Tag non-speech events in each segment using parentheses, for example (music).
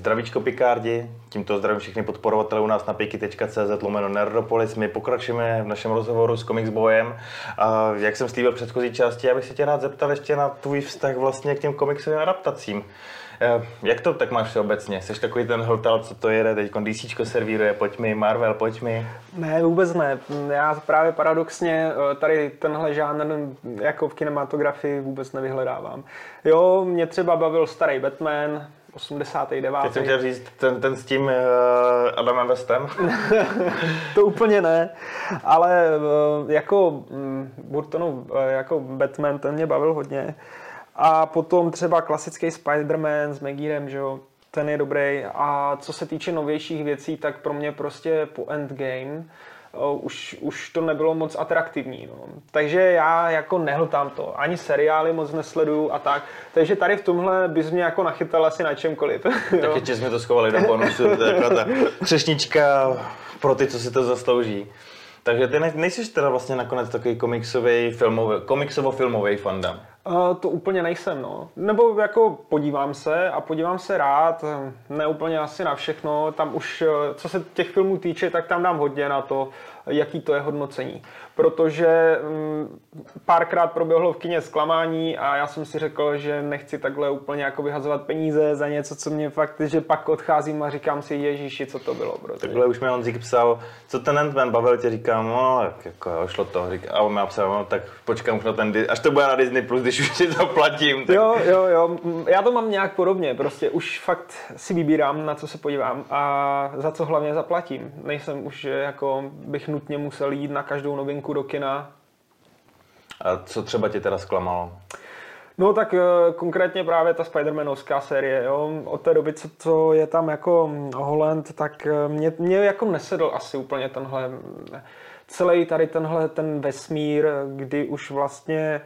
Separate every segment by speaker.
Speaker 1: Zdravíčko Picardi, tímto zdravím všechny podporovatele u nás na piki.cz lomeno Nerdopolis. My pokračujeme v našem rozhovoru s Comics Boyem. A jak jsem slíbil v předchozí části, já bych se tě rád zeptal ještě na tvůj vztah vlastně k těm komiksovým adaptacím. Eh, jak to tak máš všeobecně? Jsi takový ten hltal, co to jede, teď DC servíruje, pojď mi, Marvel, pojď mi.
Speaker 2: Ne, vůbec ne. Já právě paradoxně eh, tady tenhle žánr jako v kinematografii vůbec nevyhledávám. Jo, mě třeba bavil starý Batman, 89.
Speaker 1: Teď jsem chtěl říct ten, ten s tím uh, Adamem Westem. (laughs)
Speaker 2: to úplně ne, ale uh, jako um, Burtonův uh, jako Batman, ten mě bavil hodně. A potom třeba klasický Spider-Man s Megírem, že jo, ten je dobrý. A co se týče novějších věcí, tak pro mě prostě po Endgame uh, už, už to nebylo moc atraktivní. No. Takže já jako nehltám to. Ani seriály moc nesleduju a tak. Takže tady v tomhle bys mě jako nachytal asi na čemkoliv. (laughs)
Speaker 1: Tak ještě jsme to schovali do bonusu. To je ta třešnička pro ty, co si to zaslouží. Takže ty nejsi teda vlastně nakonec takový komiksový, filmový, komiksovo-filmový fandom.
Speaker 2: Uh, to úplně nejsem, no. Nebo jako podívám se a podívám se rád, ne úplně asi na všechno. Tam už, eh, co se těch filmů týče, tak tam dám hodně na to, jaký to je hodnocení. Protože mm, párkrát proběhlo v kině zklamání a já jsem si řekl, že nechci takhle úplně jako vyhazovat peníze za něco, co mě fakt, že pak odcházím a říkám si, ježíši, co to bylo.
Speaker 1: Protože... Takhle už mi Honzik psal, co ten ant bavil, tě říkám, no, jako šlo to. a on mi psal, no, tak počkám už na ten, až to bude na Disney+, Plus, když už si to platím.
Speaker 2: Tak... Jo, jo, jo, já to mám nějak podobně, prostě už fakt si vybírám, na co se podívám a za co hlavně zaplatím. Nejsem už jako bych nutně musel jít na každou novinku do kina.
Speaker 1: A co třeba tě teda zklamalo?
Speaker 2: No tak eh, konkrétně právě ta Spider-Manovská série, jo. Od té doby, co, co je tam jako Holland, tak eh, mě, mě jako nesedl asi úplně tenhle celý tady tenhle ten vesmír, kdy už vlastně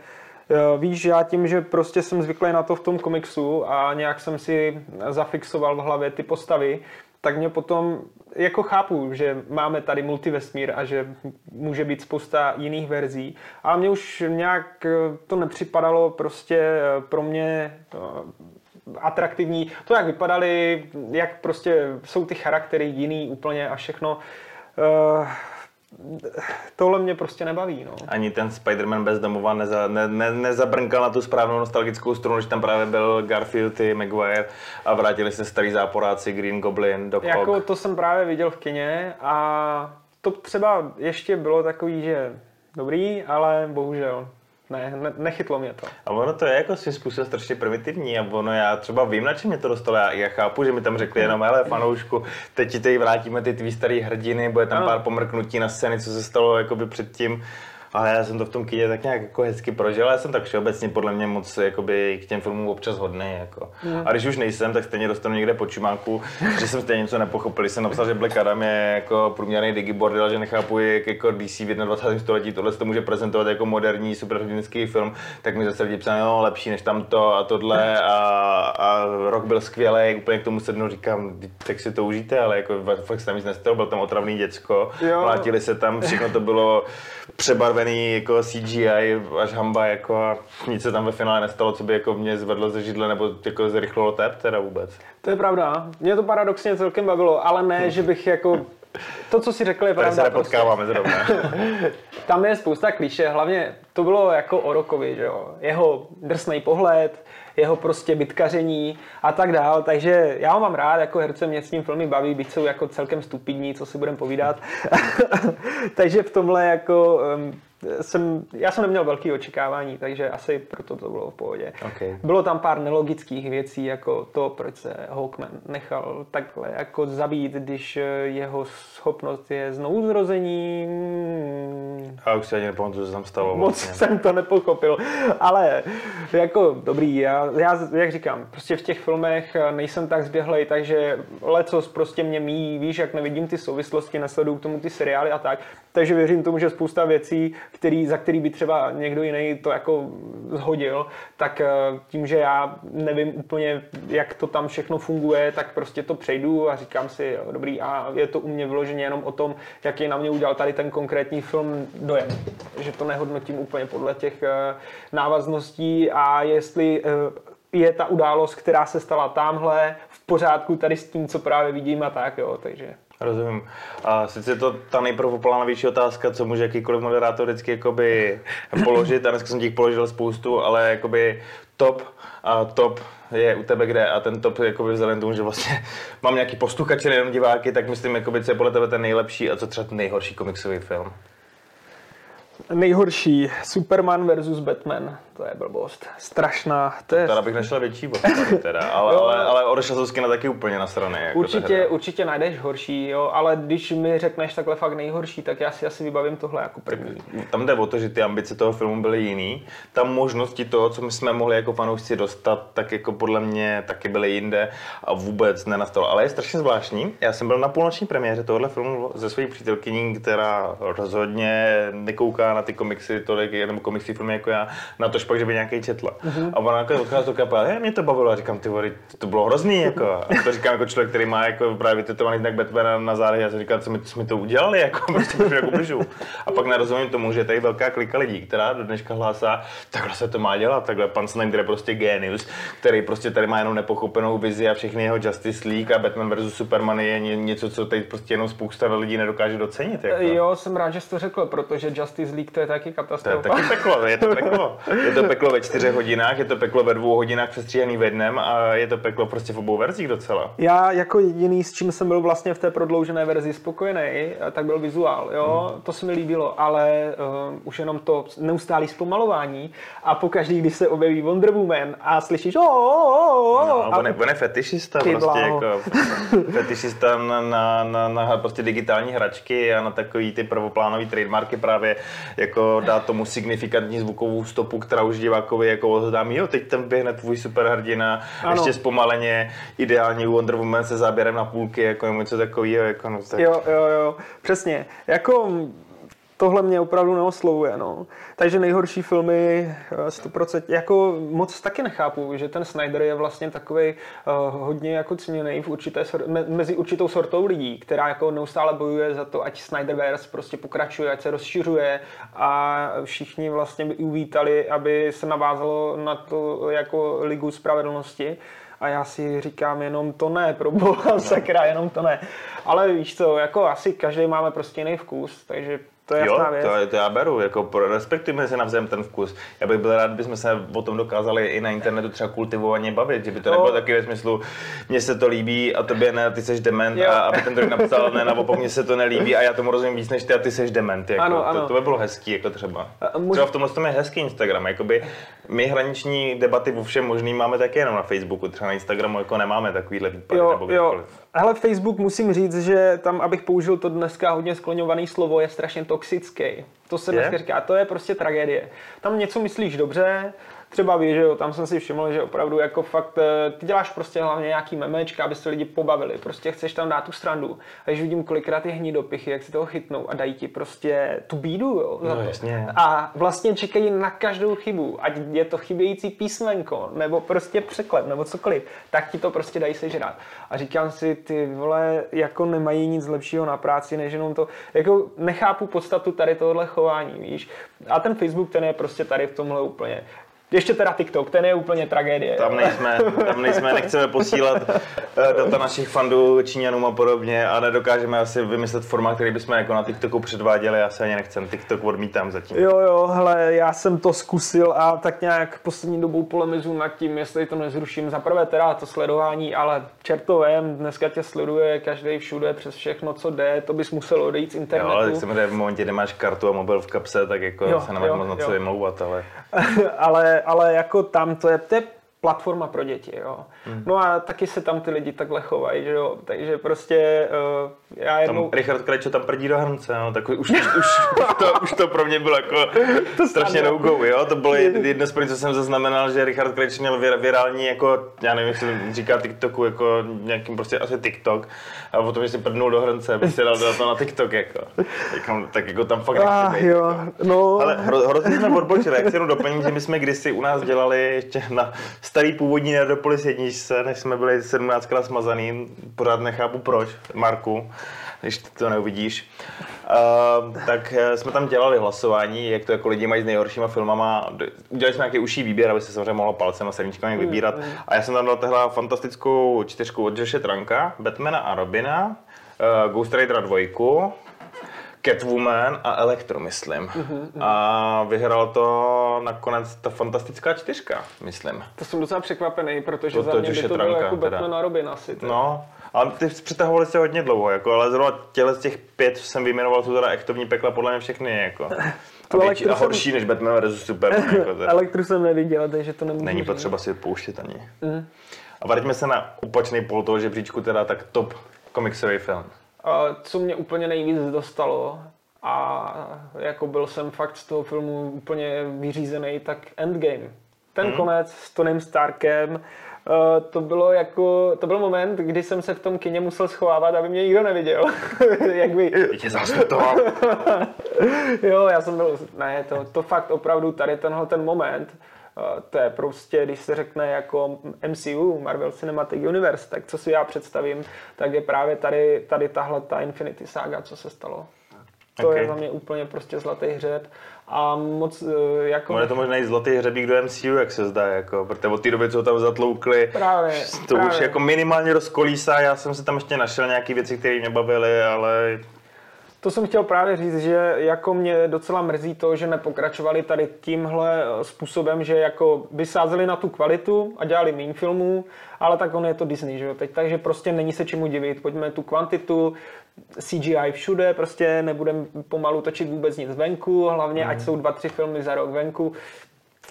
Speaker 2: eh, Víš, já tím, že prostě jsem zvyklý na to v tom komiksu a nějak jsem si zafixoval v hlavě ty postavy, tak mě potom jako chápu, že máme tady multivesmír a že může být spousta jiných verzí, ale mě už nějak eh, to nepřipadalo prostě eh, pro mě eh, atraktivní. To, jak vypadali, jak prostě jsou ty charaktery jiný úplně a všechno tohle mě prostě nebaví. No.
Speaker 1: Ani ten Spider-Man bez domova neza, ne, ne, nezabrnkal na tu správnou nostalgickou strunu, že tam právě byl Garfield i Maguire a vrátili se starý záporáci Green Goblin, Doc
Speaker 2: Jako to jsem právě viděl v kině a to třeba ještě bylo takový, že dobrý, ale bohužel ne, ne, nechytlo mě to.
Speaker 1: A ono to je jako svým způsobem strašně primitivní a ono já třeba vím, na čem mě to dostalo. Já, já chápu, že mi tam řekli jenom, hele fanoušku, teď ti tady vrátíme ty tvý starý hrdiny, bude tam no. pár pomrknutí na scény, co se stalo jakoby předtím ale já jsem to v tom kyně tak nějak jako hezky prožil, já jsem tak všeobecně podle mě moc jakoby, k těm filmům občas hodný. Jako. Mm. A když už nejsem, tak stejně dostanu někde pod čumáku, (laughs) že jsem stejně něco nepochopil. Jsem napsal, že Black Adam je jako průměrný digibordel, že nechápu, jak jako DC v 21. století tohle to může prezentovat jako moderní superhrdinský film, tak mi zase lidi psali, no lepší než tamto a tohle (laughs) a, a rok byl skvělý, úplně k tomu sednu říkám, tak si to užijte, ale jako fakt se tam nic nestalo, byl tam otravný děcko, mlátili se tam, všechno to bylo přebarvený jako CGI až hamba jako a nic se tam ve finále nestalo, co by jako mě zvedlo ze židle nebo jako zrychlilo tep teda vůbec.
Speaker 2: To je pravda. Mě to paradoxně celkem bavilo, ale ne, že bych jako to, co si řekl, je pravda.
Speaker 1: Tady se nepotkáváme prostě. zrovna. (laughs)
Speaker 2: Tam je spousta klíše, hlavně to bylo jako o Rokovi, že jo. Jeho drsný pohled, jeho prostě bitkaření a tak dál. Takže já ho mám rád, jako herce mě s ním filmy baví, byť jsou jako celkem stupidní, co si budeme povídat. (laughs) Takže v tomhle jako um, jsem, já jsem neměl velké očekávání, takže asi proto to bylo v pohodě.
Speaker 1: Okay.
Speaker 2: Bylo tam pár nelogických věcí, jako to, proč se Hawkman nechal takhle jako zabít, když jeho schopnost je znovu zrození.
Speaker 1: A už si ani nepamatuju, co tam stalo.
Speaker 2: Moc vlastně. jsem to nepochopil, ale jako dobrý, já, já, jak říkám, prostě v těch filmech nejsem tak zběhlej, takže lecos prostě mě mí, víš, jak nevidím ty souvislosti, nesleduju k tomu ty seriály a tak, takže věřím tomu, že spousta věcí, který, za který by třeba někdo jiný to jako zhodil, tak eh, tím, že já nevím úplně, jak to tam všechno funguje, tak prostě to přejdu a říkám si, jo, dobrý, a je to u mě vyloženě jenom o tom, jaký na mě udělal tady ten konkrétní film dojem. Že to nehodnotím úplně podle těch eh, návazností a jestli eh, je ta událost, která se stala tamhle, v pořádku tady s tím, co právě vidím a tak, jo, takže...
Speaker 1: Rozumím. A sice je to ta nejprvoplánnější otázka, co může jakýkoliv moderátor vždycky jakoby položit, a dneska jsem těch položil spoustu, ale jakoby top a top je u tebe kde a ten top jakoby vzhledem tomu, že vlastně mám nějaký posluchače, nejenom diváky, tak myslím, jakoby, co je podle tebe ten nejlepší a co třeba ten nejhorší komiksový film.
Speaker 2: Nejhorší, Superman versus Batman, to je blbost, strašná, to je...
Speaker 1: Teda bych našel větší bod, teda, ale, ale, ale odešel jsem z kina taky úplně na strany. Jako
Speaker 2: určitě, určitě najdeš horší, jo, ale když mi řekneš takhle fakt nejhorší, tak já si asi vybavím tohle jako první.
Speaker 1: Tam jde o to, že ty ambice toho filmu byly jiný, tam možnosti toho, co my jsme mohli jako fanoušci dostat, tak jako podle mě taky byly jinde a vůbec nenastalo. Ale je strašně zvláštní, já jsem byl na půlnoční premiéře tohohle filmu ze své přítelkyní, která rozhodně nekouká na ty komiksy tolik, nebo komiksy filmy jako já, na to pak, že by nějaký četla. A ona jako odchází do kapela, mě to bavilo a říkám, ty vody, to bylo hrozný, jako. A to říkám jako člověk, který má jako právě vytetovaný znak Batmana na zádech, já jsem říkal, co mi, co mi to udělali, jako (laughs) prostě jako bližu. A pak nerozumím tomu, že tady velká klika lidí, která do dneška hlásá, takhle se to má dělat, takhle pan Snyder je prostě genius, který prostě tady má jenom nepochopenou vizi a všechny jeho Justice League a Batman vs Superman je něco, co teď prostě jenom spousta lidí nedokáže docenit. Jako.
Speaker 2: Jo, jsem rád, že jsi to řekl, protože Justice League to je taky katastrofa.
Speaker 1: To je taky peklo, je to peklo. (laughs) Je to peklo ve čtyřech hodinách, je to peklo ve dvou hodinách přestříhaný ve dnem a je to peklo prostě v obou verzích docela.
Speaker 2: Já jako jediný, s čím jsem byl vlastně v té prodloužené verzi spokojený, tak byl vizuál, jo, hmm. to se mi líbilo, ale uh, už jenom to neustálý zpomalování a pokaždý, když se objeví Wonder Woman a slyšíš oh, oh,
Speaker 1: oh, no, on, je, on je fetišista prostě, jako (laughs) fetišista na, na, na, na, prostě digitální hračky a na takový ty prvoplánový trademarky právě jako dá tomu signifikantní zvukovou stopu, která už divákovi jako oznámí, jo, teď tam běhne tvůj superhrdina, ano. ještě zpomaleně, ideální Wonder Woman se záběrem na půlky, jako něco takového. Jako, no, tak...
Speaker 2: Jo, jo, jo, přesně. Jako tohle mě opravdu neoslovuje, no. Takže nejhorší filmy 100%, eh, jako moc taky nechápu, že ten Snyder je vlastně takový uh, hodně jako ceněný v určité, me, mezi určitou sortou lidí, která jako neustále bojuje za to, ať Snyderverse prostě pokračuje, ať se rozšiřuje a všichni vlastně by uvítali, aby se navázalo na to jako ligu spravedlnosti a já si říkám jenom to ne, pro boha, (laughs) sakra, jenom to ne. Ale víš co, jako asi každý máme prostě jiný vkus, takže to je
Speaker 1: jo, věc. To, to já beru, jako respektujeme se navzájem ten vkus. Já bych byl rád, kdybychom se o tom dokázali i na internetu třeba kultivovaně bavit, že by to jo. nebylo taky ve smyslu, mně se to líbí a tobě ne, ty seš dement jo. a aby ten druhý napsal ne, nebo mně se to nelíbí a já tomu rozumím víc než ty a ty seš dement. Jako, ano, ano. To, to, by bylo hezký, jako třeba. Můž... Třeba v tomhle tom je hezký Instagram, jakoby my hraniční debaty o všem možným máme taky jenom na Facebooku, třeba na Instagramu jako nemáme takovýhle výpady
Speaker 2: jo, nebo jo. Hele, Facebook musím říct, že tam, abych použil to dneska hodně skloňované slovo, je strašně toxický. To se dneska říká, to je prostě tragédie. Tam něco myslíš dobře, třeba víš, že jo, tam jsem si všiml, že opravdu jako fakt, eh, ty děláš prostě hlavně nějaký memečka, aby se lidi pobavili, prostě chceš tam dát tu strandu. A když vidím kolikrát ty hnidopichy, jak si toho chytnou a dají ti prostě tu bídu, jo.
Speaker 1: No, jasně.
Speaker 2: A vlastně čekají na každou chybu, ať je to chybějící písmenko, nebo prostě překlep, nebo cokoliv, tak ti to prostě dají sežrat. A říkám si, ty vole, jako nemají nic lepšího na práci, než jenom to, jako nechápu podstatu tady tohohle chování, víš. A ten Facebook, ten je prostě tady v tomhle úplně ještě teda TikTok, ten je úplně tragédie.
Speaker 1: Tam nejsme, tam nejsme, nechceme posílat eh, data našich fandů Číňanům a podobně a nedokážeme asi vymyslet formát, který bychom jako na TikToku předváděli, já se ani nechcem, TikTok odmítám zatím.
Speaker 2: Jo, jo, hele, já jsem to zkusil a tak nějak poslední dobou polemizu nad tím, jestli to nezruším. Za prvé teda to sledování, ale čertovém, dneska tě sleduje každý všude přes všechno, co jde, to bys musel odejít z internetu. Jo,
Speaker 1: ale tak v momentě, kdy máš kartu a mobil v kapse, tak jako jo, se nemáš moc na co vymlouvat, ale... (laughs)
Speaker 2: ale ale jako tam to je, to je platforma pro děti, jo. Hmm. No a taky se tam ty lidi takhle chovají, že jo. Takže prostě uh, já jednou...
Speaker 1: Tam Richard Krajčo tam prdí do hrnce, no, tak už, už, už, (laughs) to, už to pro mě bylo jako (laughs) to strašně no go, jo. To bylo (laughs) jedno z první, co jsem zaznamenal, že Richard Krajčo měl vir, virální jako, já nevím, se říká TikToku, jako nějakým prostě asi TikTok. A potom, že si prdnul do hrnce, aby si dal to na TikTok, jako. Tak, tak jako tam fakt
Speaker 2: ah,
Speaker 1: nechci
Speaker 2: jo, no.
Speaker 1: Ale hro, hrozně jsme odbočili, jak si jenom doplním, že my jsme kdysi u nás dělali ještě na starý původní Nerdopolis jedničce, než jsme byli 17krát smazaný, pořád nechápu proč, Marku, když to neuvidíš. Uh, tak eh, jsme tam dělali hlasování, jak to jako lidi mají s nejhoršíma filmama. Udělali jsme nějaký užší výběr, aby se samozřejmě mohlo palcem a serníčkami vybírat. A já jsem tam dal tehle fantastickou čtyřku od Joshe Tranka, Batmana a Robina, uh, Ghost Ridera 2, Catwoman a Elektro, myslím. Uh-huh, A vyhrál to nakonec ta fantastická čtyřka, myslím.
Speaker 2: To jsem docela překvapený, protože to, za mě by to bylo jako Batman a Robin asi.
Speaker 1: Teda. No, ale ty přitahovali se hodně dlouho, jako, ale zrovna těle z těch pět jsem vyjmenoval, jsou teda ektovní pekla podle mě všechny. Jako. (laughs) A, větší, a horší jsem... než Batman vs. Superman. (laughs) Jako,
Speaker 2: Elektru jsem neviděl, takže to nemůžu
Speaker 1: Není potřeba si pouštět ani. Mm. A vraťme se na opačný pol toho žebříčku, teda tak top komiksový film
Speaker 2: co mě úplně nejvíc dostalo a jako byl jsem fakt z toho filmu úplně vyřízený, tak Endgame. Ten hmm. konec s Tonym Starkem, Uh, to bylo jako, to byl moment, kdy jsem se v tom kině musel schovávat, aby mě nikdo neviděl. (laughs) Jak by...
Speaker 1: Tě zasvětoval. (laughs)
Speaker 2: jo, já jsem byl, ne, to, to fakt opravdu tady tenhle ten moment, to je prostě, když se řekne jako MCU, Marvel Cinematic Universe, tak co si já představím, tak je právě tady, tady tahle ta Infinity Saga, co se stalo. To okay. je za mě úplně prostě zlatý hřeb a moc e, jako...
Speaker 1: Bude to možná i zlatý hřebík do MCU, jak se zdá, jako, protože od té doby, co tam zatloukli,
Speaker 2: právě,
Speaker 1: to
Speaker 2: právě.
Speaker 1: už jako minimálně rozkolísá, já jsem se tam ještě našel nějaké věci, které mě bavily, ale
Speaker 2: to jsem chtěl právě říct, že jako mě docela mrzí to, že nepokračovali tady tímhle eh, způsobem, že jako by sázeli na tu kvalitu a dělali méně filmů, ale tak on je to Disney, že jo, teď, takže prostě není se čemu divit, pojďme tu kvantitu, CGI všude, prostě nebudeme pomalu točit vůbec nic venku, hlavně mm. ať jsou dva, tři filmy za rok venku,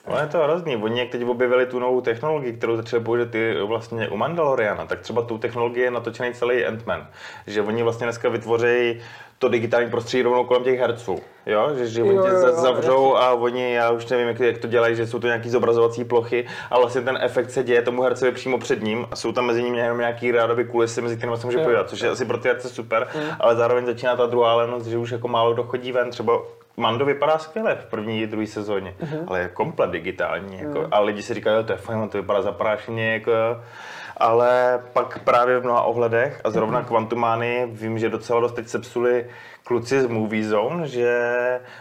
Speaker 1: ale je to hrozný. Oni jak teď objevili tu novou technologii, kterou začali použít i vlastně u Mandaloriana, tak třeba tu technologii je natočený celý Ant-Man. Že oni vlastně dneska vytvoří to digitální prostředí rovnou kolem těch herců. Jo? Že, že oni tě zavřou a oni, já už nevím, jak, jak to dělají, že jsou to nějaký zobrazovací plochy a vlastně ten efekt se děje tomu hercovi přímo před ním a jsou tam mezi nimi jenom nějaký rádoby kulisy, mezi kterými se může podívat, což je asi pro ty herce super, mm. ale zároveň začíná ta druhá lenost, že už jako málo dochodí ven, třeba Mando vypadá skvěle v první i druhé sezóně, uh-huh. ale je komplet digitální. Jako, uh-huh. A lidi si říkají, to je fajn, to vypadá zaprášeně. Jako, ale pak právě v mnoha ohledech a zrovna uh-huh. Quantumany vím, že docela dost teď sepsuli kluci z Movie Zone, že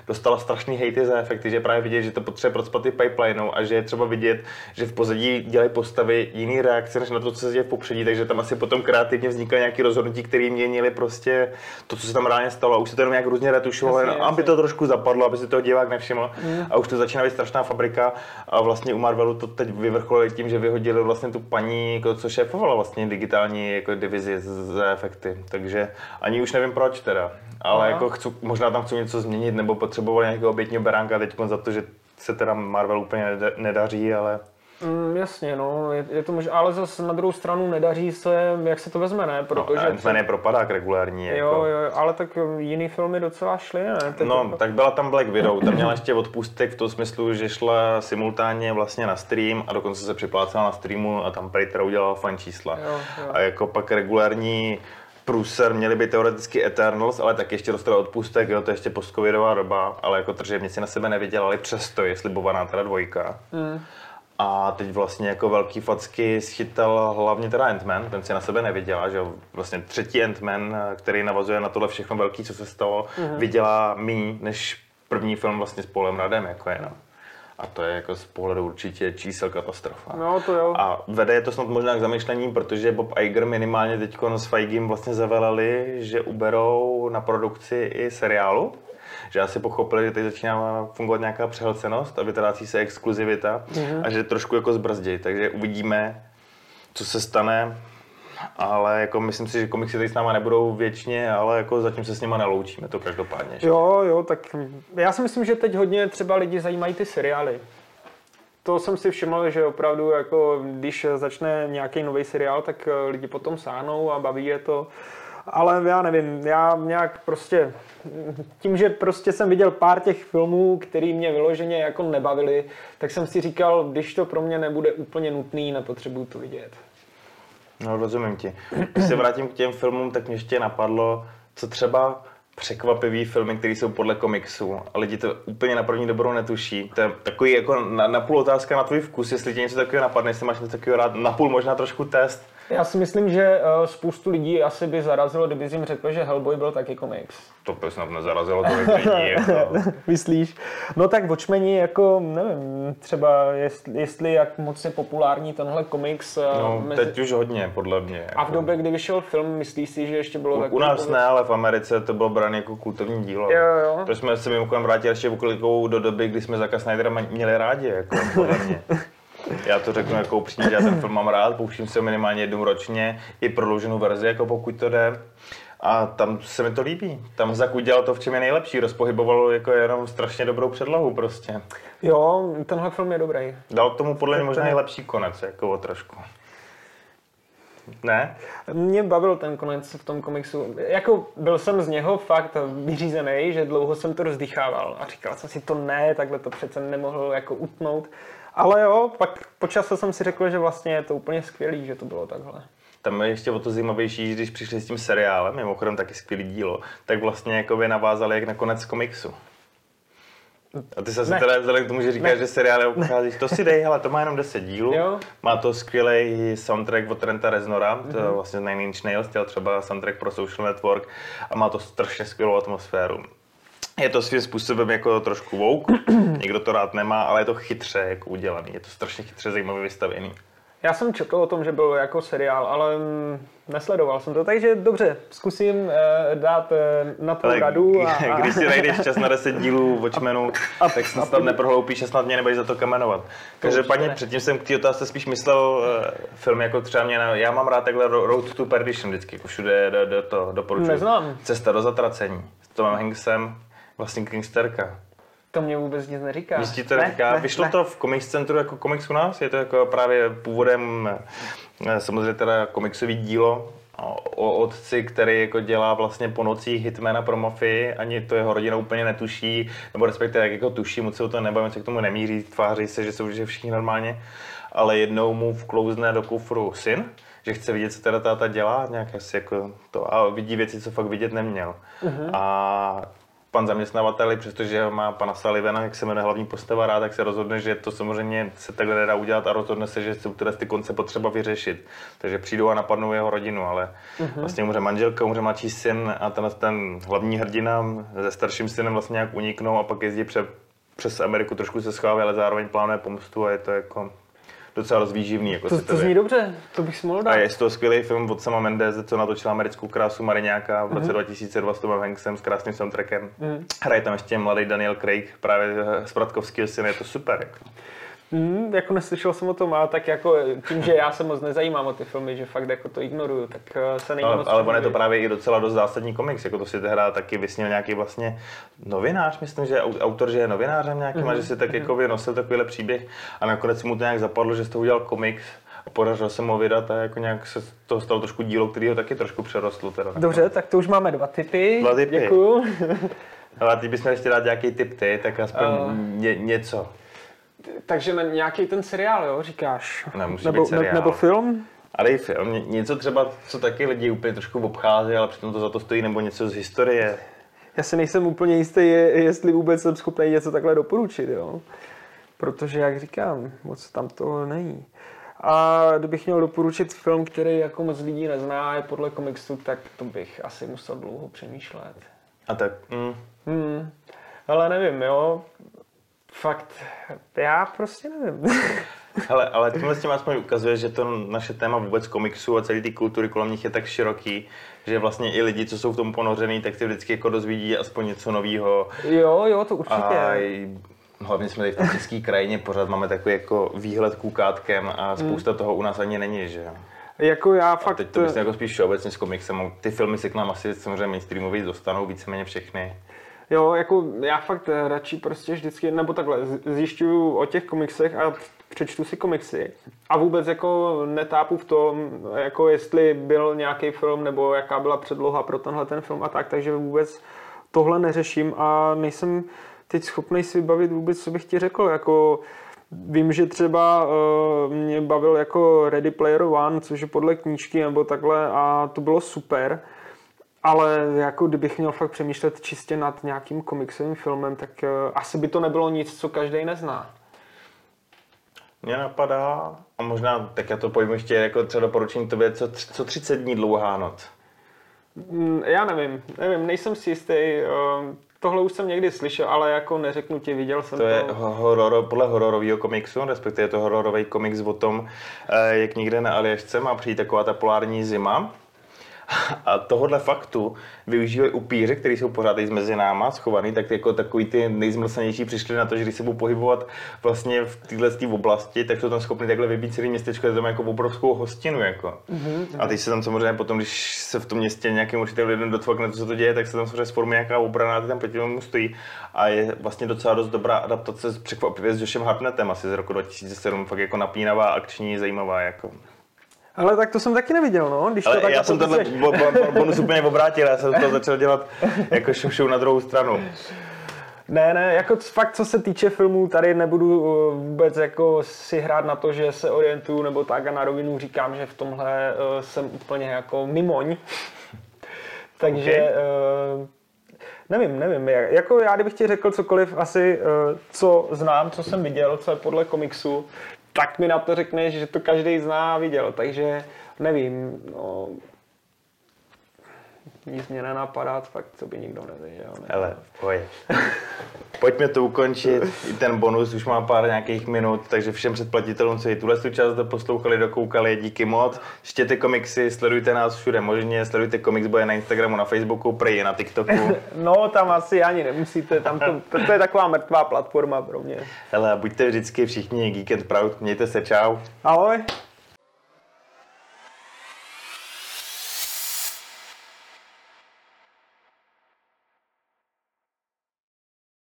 Speaker 1: dostala strašný hejty za efekty, že právě vidět, že to potřebuje procpat i pipelineou a že je třeba vidět, že v pozadí dělají postavy jiný reakce než na to, co se děje v popředí, takže tam asi potom kreativně vznikaly nějaké rozhodnutí, které měnily prostě to, co se tam reálně stalo. A už se to jenom nějak různě retušovalo, aby to trošku zapadlo, aby si toho divák nevšiml. Mm. a už to začíná být strašná fabrika a vlastně u Marvelu to teď vyvrcholili tím, že vyhodili vlastně tu paní, jako, co šéfovala vlastně digitální jako divizi za efekty, takže ani už nevím proč teda ale jako chci, možná tam chci něco změnit, nebo potřebovali nějakého obětního beránka teď za to, že se teda Marvel úplně nedaří, ale...
Speaker 2: Mm, jasně, no, je, je to možná, ale zase na druhou stranu nedaří se, jak se to vezme, ne?
Speaker 1: Protože... No, třeba... je propadák regulární.
Speaker 2: Jo, jako... jo, ale tak jiný filmy docela šly, ne?
Speaker 1: Teď no, to... tak byla tam Black Widow, tam měla ještě odpustek v tom smyslu, že šla simultánně vlastně na stream a dokonce se připlácela na streamu a tam Pejtra udělal fan čísla. Jo, jo. A jako pak regulární průser měli by teoreticky Eternals, ale tak ještě dostali odpustek, jo, to je ještě postcovidová doba, ale jako tržebnici na sebe nevydělali, přesto je slibovaná teda dvojka. Mm. A teď vlastně jako velký facky schytal hlavně teda Ant-Man, ten si na sebe nevydělá, že vlastně třetí Ant-Man, který navazuje na tohle všechno velký, co se stalo, mm-hmm. vydělá méně než první film vlastně s Polem Radem, jako je, no. A to je jako z pohledu určitě čísel katastrofa.
Speaker 2: No to jo.
Speaker 1: A vede je to snad možná k zamýšlení, protože Bob Iger minimálně teď s Feigim vlastně zaveleli, že uberou na produkci i seriálu. Že asi pochopili, že teď začíná fungovat nějaká přehlcenost a vytrácí se exkluzivita mm-hmm. a že trošku jako zbrzdí. Takže uvidíme, co se stane ale jako myslím si, že komiksy tady s náma nebudou věčně, ale jako zatím se s nima neloučíme, to každopádně.
Speaker 2: Že? Jo, jo, tak já si myslím, že teď hodně třeba lidi zajímají ty seriály. To jsem si všiml, že opravdu, jako, když začne nějaký nový seriál, tak eh, lidi potom sáhnou a baví je to. Ale já nevím, já nějak prostě, tím, že prostě jsem viděl pár těch filmů, které mě vyloženě jako nebavily, tak jsem si říkal, když to pro mě nebude úplně nutný, nepotřebuju to vidět.
Speaker 1: No, rozumím ti. Když se vrátím k těm filmům, tak mě ještě napadlo, co třeba překvapivý filmy, které jsou podle komiksu a lidi to úplně na první dobrou netuší. To je takový jako na, na půl otázka na tvůj vkus, jestli tě něco takového napadne, jestli máš něco takového rád, na půl možná trošku test.
Speaker 2: Já si myslím, že uh, spoustu lidí asi by zarazilo, kdyby jim řekl, že Hellboy byl taky komiks.
Speaker 1: To by snad nezarazilo tolik lidí. Jako. (laughs)
Speaker 2: Myslíš? No tak Watchmeni jako, nevím, třeba jestli, jestli jak moc je populární tenhle komiks. Uh,
Speaker 1: No, teď už hodně, podle mě. Jako.
Speaker 2: A v době, kdy vyšel film, myslíš si, že ještě bylo
Speaker 1: U, nás
Speaker 2: pověst-
Speaker 1: ne, ale v Americe to bylo brané jako kultovní dílo.
Speaker 2: Jo, jo.
Speaker 1: To jsme se mimochodem vrátili ještě okolikou do doby, kdy jsme Zaka Snydera měli rádi, jako podle mě. (laughs) Já to řeknu jako upřímně, já ten film mám rád, pouštím si ho minimálně jednou ročně, i prodlouženou verzi, jako pokud to jde. A tam se mi to líbí. Tam Zak udělal to, v čem je nejlepší. Rozpohyboval jako jenom strašně dobrou předlohu prostě.
Speaker 2: Jo, tenhle film je dobrý.
Speaker 1: Dal tomu podle mě možná i lepší konec, jako o trošku. Ne?
Speaker 2: Mě bavil ten konec v tom komiksu. Jako byl jsem z něho fakt vyřízený, že dlouho jsem to rozdychával a říkal jsem si to ne, takhle to přece nemohl jako utnout. Ale jo, pak po čase jsem si řekl, že vlastně je to úplně skvělý, že to bylo takhle.
Speaker 1: Tam je ještě o to zajímavější, když přišli s tím seriálem, mimochodem taky skvělý dílo, tak vlastně jako by navázali jak na konec komiksu. A ty se
Speaker 2: Ne.
Speaker 1: teda vzhledem k tomu, že říkáš,
Speaker 2: Ne.
Speaker 1: že seriály obcházíš, to si dej, ale to má jenom 10 dílů.
Speaker 2: Jo.
Speaker 1: Má to skvělý soundtrack od Trenta Reznora, to
Speaker 2: Mhm.
Speaker 1: je vlastně Nine Inch Nails, třeba soundtrack pro Social Network a má to strašně skvělou atmosféru. Je to svým způsobem jako trošku woke, (clears throat) někdo to rád nemá, ale je to chytře jako udělaný, je to strašně chytře zajímavě vystavený.
Speaker 2: Já jsem četl o tom, že byl jako seriál, ale mm, nesledoval jsem to, takže dobře, zkusím eh, dát eh, na to
Speaker 1: Ale
Speaker 2: radu. (laughs) A, a...
Speaker 1: když si najdeš čas na 10 dílů Watchmenu, tak se snad neprohloupíš a snad mě nebudeš za to kamenovat. Každopádně předtím jsem k té otázce spíš myslel uh, film jako třeba mě, na, já mám rád takhle Ro- Road to Perdition vždycky, jako všude do, do to doporučuji.
Speaker 2: Neznám.
Speaker 1: Cesta do zatracení s Tomem Hanksem, vlastně Kingsterka.
Speaker 2: To mě vůbec nic neříká.
Speaker 1: Víš, ti to říká, vyšlo to v Comics Centru jako komiks u nás, je to jako právě původem eh, samozřejmě teda komiksový dílo o, otci, který jako dělá vlastně po nocích hitmana pro mafii, ani to jeho rodina úplně netuší, nebo respektive jak jako tuší, moc se o to nebavím, se k tomu nemíří, tváří se, že jsou že všichni normálně, ale jednou mu vklouzne do kufru syn, že chce vidět, co teda táta dělá, nějak asi jako to, a vidí věci, co fakt vidět neměl. A pan zaměstnavatel, přestože má pana Sullivana, jak se jmenuje hlavní postava rád, tak se rozhodne, že to samozřejmě se takhle nedá udělat a rozhodne se, že jsou tyhle ty konce potřeba vyřešit. Takže přijdou a napadnou jeho rodinu, ale vlastně umře manželka, umře mladší syn a ten, ten hlavní hrdina se starším synem vlastně nějak uniknou a pak jezdí pře, přes Ameriku, trošku se schová, ale zároveň plánuje pomstu a je to jako docela rozvýživný. Jako
Speaker 2: To, to zní dobře, to bych si mohl
Speaker 1: a
Speaker 2: dát.
Speaker 1: je z toho skvělý film od Sama Mendeze, co natočil americkou krásu Mariňáka v roce 2002 s Tomem Hanksem s krásným soundtrackem. Hraje tam ještě mladý Daniel Craig, právě z Pratkovského syna, je to super. Jako.
Speaker 2: Hmm, jako neslyšel jsem o tom, ale tak jako tím, že já se moc nezajímám o ty filmy, že fakt jako to ignoruju, tak eh, se není
Speaker 1: Ale,
Speaker 2: moc
Speaker 1: ale on je to právě i docela dost zásadní komiks, jako to si tehdy taky vysnil nějaký vlastně novinář, myslím, že autor, že je novinářem nějakým a že si tak jako nosil takovýhle příběh a nakonec mu to nějak zapadlo, že z toho udělal komiks a podařilo se mu vydat a jako nějak se toho stalo trošku dílo, který ho taky trošku přerostlo. Teda.
Speaker 2: Dobře, tak to už máme dva typy.
Speaker 1: Dva typy.
Speaker 2: Děkuju. (laughs)
Speaker 1: Ale ty bychom ještě dát nějaký tip ty, tak aspoň
Speaker 2: Eh.
Speaker 1: ně, něco.
Speaker 2: Takže na nějaký ten seriál, jo, říkáš?
Speaker 1: Nemusí
Speaker 2: nebo,
Speaker 1: být seriál.
Speaker 2: nebo film?
Speaker 1: A dej film, ně- něco třeba, co taky lidi úplně trošku obchází, ale přitom to za to stojí, nebo něco z historie.
Speaker 2: Já si nejsem úplně jistý, je- jestli vůbec jsem schopný něco takhle doporučit, jo. Protože, jak říkám, moc tam toho není. A kdybych měl doporučit film, který jako moc lidí nezná, je podle komiksu, tak to bych asi musel dlouho přemýšlet.
Speaker 1: A tak, mm,
Speaker 2: Hmm. Ale nevím, jo. Fakt, já prostě nevím. (laughs)
Speaker 1: hele, ale tímhle s tím aspoň ukazuje, že to naše téma vůbec komiksu a celé ty kultury kolem nich je tak široký, že vlastně i lidi, co jsou v tom ponořený, tak si vždycky jako dozvídí aspoň něco nového.
Speaker 2: jo, jo, to určitě.
Speaker 1: A hlavně jsme tady v té české krajině, pořád máme takový jako výhled kůkátkem a spousta toho u nás ani není, že jo.
Speaker 2: Jako já
Speaker 1: A
Speaker 2: fakt...
Speaker 1: teď to myslím jako spíš všeobecně s komiksem. Ty filmy se k nám asi samozřejmě mainstreamově dostanou víceméně všechny.
Speaker 2: Jo, jako já fakt radši prostě vždycky, nebo takhle, zjišťuju o těch komiksech a přečtu si komiksy. A vůbec jako netápu v tom, jako jestli byl nějaký film, nebo jaká byla předloha pro tenhle ten film a tak, takže vůbec tohle neřeším a nejsem teď schopný si vybavit vůbec, co bych ti řekl, jako Vím, že třeba uh, mě bavil jako Ready Player One, což je podle knížky nebo takhle a to bylo super. Ale jako kdybych měl fakt přemýšlet čistě nad nějakým komiksovým filmem, tak uh, asi by to nebylo nic, co každý nezná.
Speaker 1: mě napadá, a možná, tak já to pojmu ještě jako třeba doporučení tobě, co, co 30 dní dlouhá noc.
Speaker 2: Mm, Já nevím, nevím, nejsem si jistý. eh, Tohle už jsem někdy slyšel, ale jako neřeknu ti, viděl jsem
Speaker 1: To
Speaker 2: to.
Speaker 1: je ho- horor, podle hororového komiksu, respektive je to hororový komiks o tom, eh, jak někde na Aljašce má přijít taková ta polární zima. A tohohle faktu využívají upíři, kteří jsou pořád i mezi náma schovaný, tak jako takový ty nejzmlsanější přišli na to, že když se budou pohybovat vlastně v této oblasti, tak jsou tam schopni takhle vybít celý městečko, je tam jako obrovskou hostinu. Jako. Mm-hmm. A teď se tam samozřejmě potom, když se v tom městě nějakým určitým lidem dotvakne to, co to děje, tak se tam samozřejmě sformuje nějaká obrana, ty tam proti tomu stojí. A je vlastně docela dost dobrá adaptace překvapivě s Joshem Hartnettem asi z roku 2007, fakt jako napínavá, akční, zajímavá. Jako.
Speaker 2: Ale tak to jsem taky neviděl, no. Když to
Speaker 1: Ale
Speaker 2: tak
Speaker 1: já jsem tenhle bo- bonus úplně obrátil, já jsem to začal dělat jako show na druhou stranu.
Speaker 2: Ne, ne, jako fakt co se týče filmů, tady nebudu uh, vůbec jako si hrát na to, že se orientuju nebo tak a na rovinu říkám, že v tomhle uh, jsem úplně jako mimoň. (laughs) Takže uh, nevím, nevím, jak- jako já kdybych ti řekl cokoliv asi, uh, co znám, co jsem viděl, co je podle komiksu, tak mi na to řekneš, že to každý zná a viděl, takže nevím, no, nic mě nenapadá, fakt, co by nikdo nevěděl. Ne?
Speaker 1: Hele, pojď. Pojďme to ukončit, i ten bonus už má pár nějakých minut, takže všem předplatitelům, co i tuhle tu část poslouchali, dokoukali, díky moc. Čtěte komiksy, sledujte nás všude možně, sledujte Comicsboje na Instagramu, na Facebooku, prej na TikToku. (laughs)
Speaker 2: No, tam asi ani nemusíte, tam to, to, to je taková mrtvá platforma pro mě.
Speaker 1: Hele, buďte vždycky všichni Geek and Proud, mějte se, čau.
Speaker 2: Ahoj.